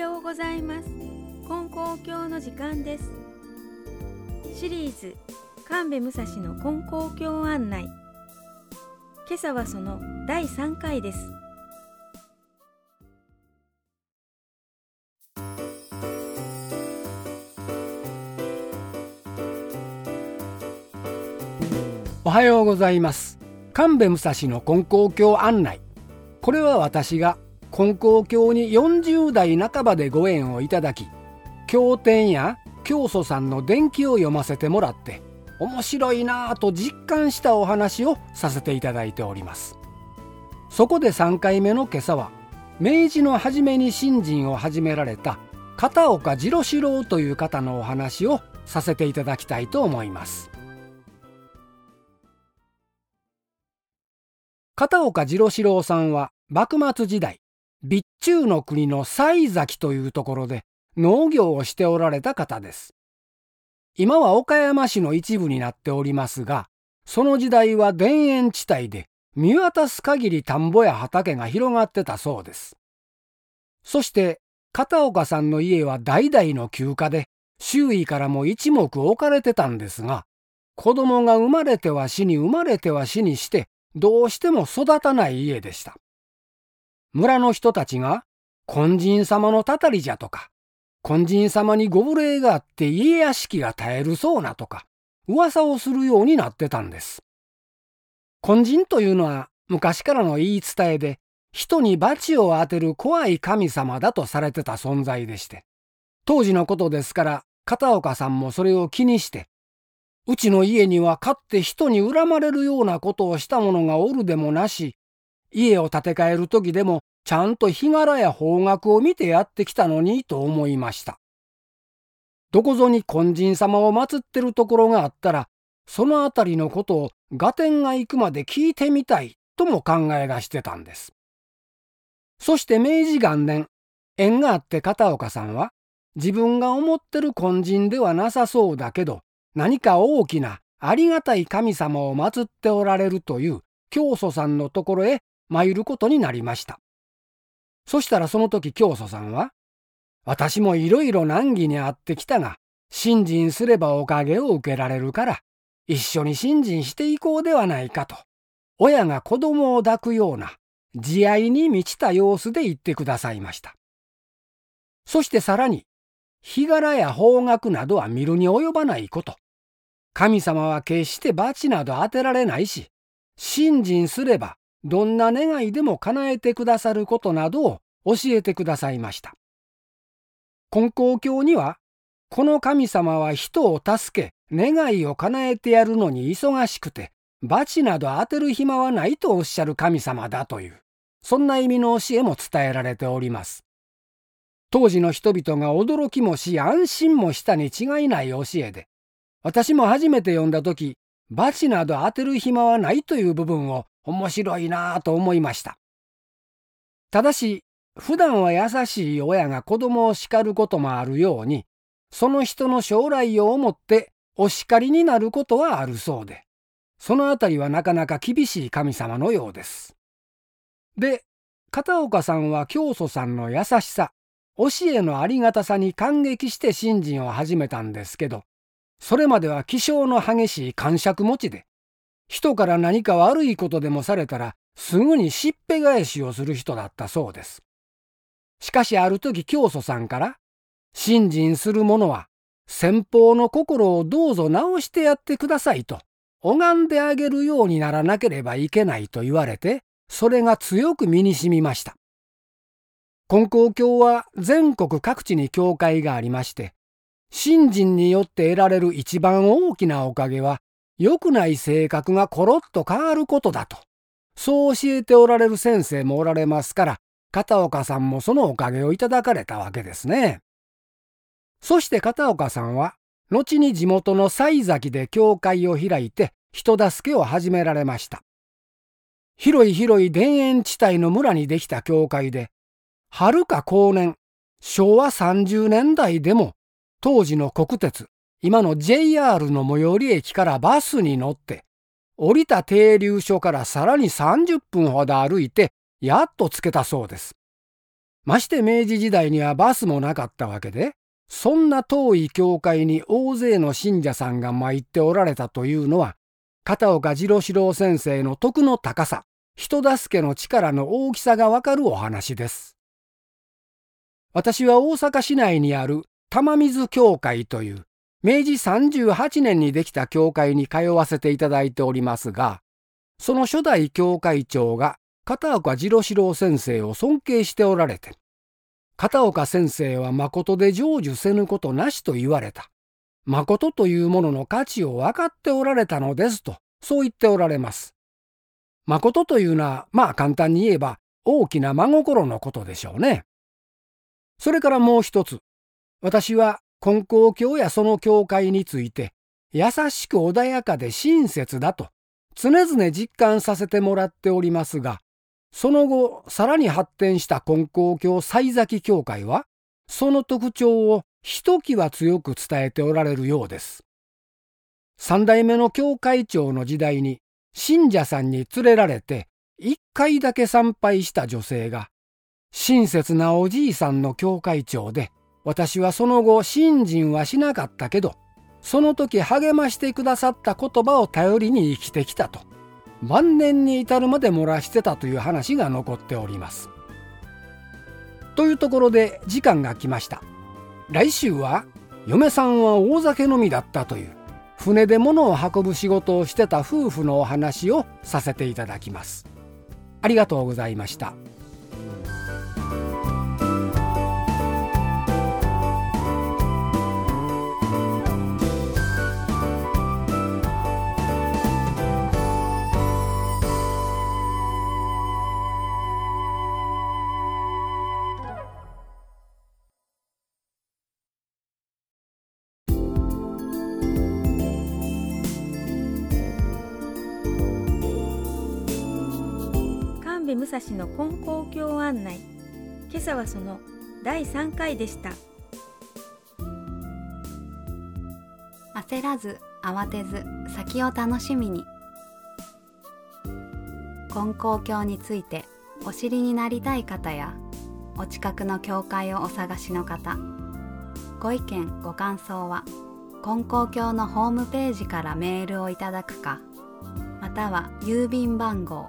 ようございます。金光教の時間です。シリーズ神戸武蔵の金光教案内。今朝はその第3回です。おはようございます。神戸武蔵の金光教案内。これは私が金光教に40代半ばでご縁をいただき経典や教祖さんの伝記を読ませてもらって面白いなぁと実感したお話をさせていただいております。そこで3回目の今朝は明治の初めに信心を始められた片岡次郎四郎という方のお話をさせていただきたいと思います。片岡次郎四郎さんは幕末時代備中の国の西崎というところで農業をしておられた方です。今は岡山市の一部になっておりますが、その時代は田園地帯で見渡す限り田んぼや畑が広がってたそうです。そして片岡さんの家は代々の休暇で周囲からも一目置かれてたんですが、子供が生まれては死に生まれては死にしてどうしても育たない家でした。村の人たちが、金人様のたたりじゃとか、金人様にご無礼があって家屋敷が絶えるそうなとか、噂をするようになってたんです。金人というのは昔からの言い伝えで、人に罰を当てる怖い神様だとされてた存在でして、当時のことですから片岡さんもそれを気にして、うちの家にはかって人に恨まれるようなことをした者がおるでもなし、家を建て替える時でもちゃんと日柄や方角を見てやってきたのにと思いました。どこぞに金人様を祀ってるところがあったら、そのあたりのことを合点が行くまで聞いてみたいとも考え出してたんです。そして明治元年、縁があって片岡さんは、自分が思ってる金人ではなさそうだけど、何か大きなありがたい神様を祀っておられるという教祖さんのところへ参ることになりました。そしたらその時教祖さんは、私もいろいろ難儀にあってきたが、信心すればおかげを受けられるから、一緒に信心していこうではないかと、親が子供を抱くような慈愛に満ちた様子で言ってくださいました。そしてさらに、日柄や方角などは見るに及ばないこと。神様は決して罰など当てられないし、信心すればどんな願いでも叶えてくださることなどを教えてくださいました。金光教には、この神様は人を助け、願いを叶えてやるのに忙しくて、罰など当てる暇はないとおっしゃる神様だという、そんな意味の教えも伝えられております。当時の人々が驚きもし安心もしたに違いない教えで、私も初めて読んだ時、罰など当てる暇はないという部分を面白いなぁと思いました。ただし、普段は優しい親が子供を叱ることもあるように、その人の将来を思ってお叱りになることはあるそうで、そのあたりはなかなか厳しい神様のようです。で、片岡さんは教祖さんの優しさ、教えのありがたさに感激して信心を始めたんですけど、それまでは気性の激しい感触持ちで、人から何か悪いことでもされたら、すぐにしっぺ返しをする人だったそうです。しかしある時教祖さんから、信心する者は、先方の心をどうぞ直してやってくださいと、拝んであげるようにならなければいけないと言われて、それが強く身に染みました。金光教は全国各地に教会がありまして、信心によって得られる一番大きなおかげは、良くない性格がコロッと変わることだと、そう教えておられる先生もおられますから、片岡さんもそのおかげをいただかれたわけですね。そして片岡さんは、後に地元の西崎で教会を開いて人助けを始められました。広い広い田園地帯の村にできた教会で、はるか後年、昭和30年代でも当時の国鉄、今の JR の最寄り駅からバスに乗って、降りた停留所からさらに30分ほど歩いて、やっと着けたそうです。まして明治時代にはバスもなかったわけで、そんな遠い教会に大勢の信者さんが参っておられたというのは、片岡次郎四郎先生の徳の高さ、人助けの力の大きさがわかるお話です。私は大阪市内にある玉水教会という明治38年にできた教会に通わせていただいておりますが、その初代教会長が片岡次郎四郎先生を尊敬しておられて、片岡先生は誠で成就せぬことなしと言われた。誠というものの価値を分かっておられたのですと、そう言っておられます。誠というのは、まあ簡単に言えば大きな真心のことでしょうね。それからもう一つ、私は根高教やその教会について、優しく穏やかで親切だと、常々実感させてもらっておりますが、その後、さらに発展した根高教西崎教会は、その特徴をひときわ強く伝えておられるようです。三代目の教会長の時代に、信者さんに連れられて、一回だけ参拝した女性が、親切なおじいさんの教会長で、私はその後信心はしなかったけど、その時励ましてくださった言葉を頼りに生きてきたと、晩年に至るまで漏らしてたという話が残っております。というところで時間が来ました。来週は、嫁さんは大酒飲みだったという、船で物を運ぶ仕事をしてた夫婦のお話をさせていただきます。ありがとうございました。武蔵の金光教案内。今朝はその第3回でした。焦らず慌てず先を楽しみに。金光教についてお知りになりたい方やお近くの教会をお探しの方ご意見ご感想は金光教のホームページからメールをいただくかまたは郵便番号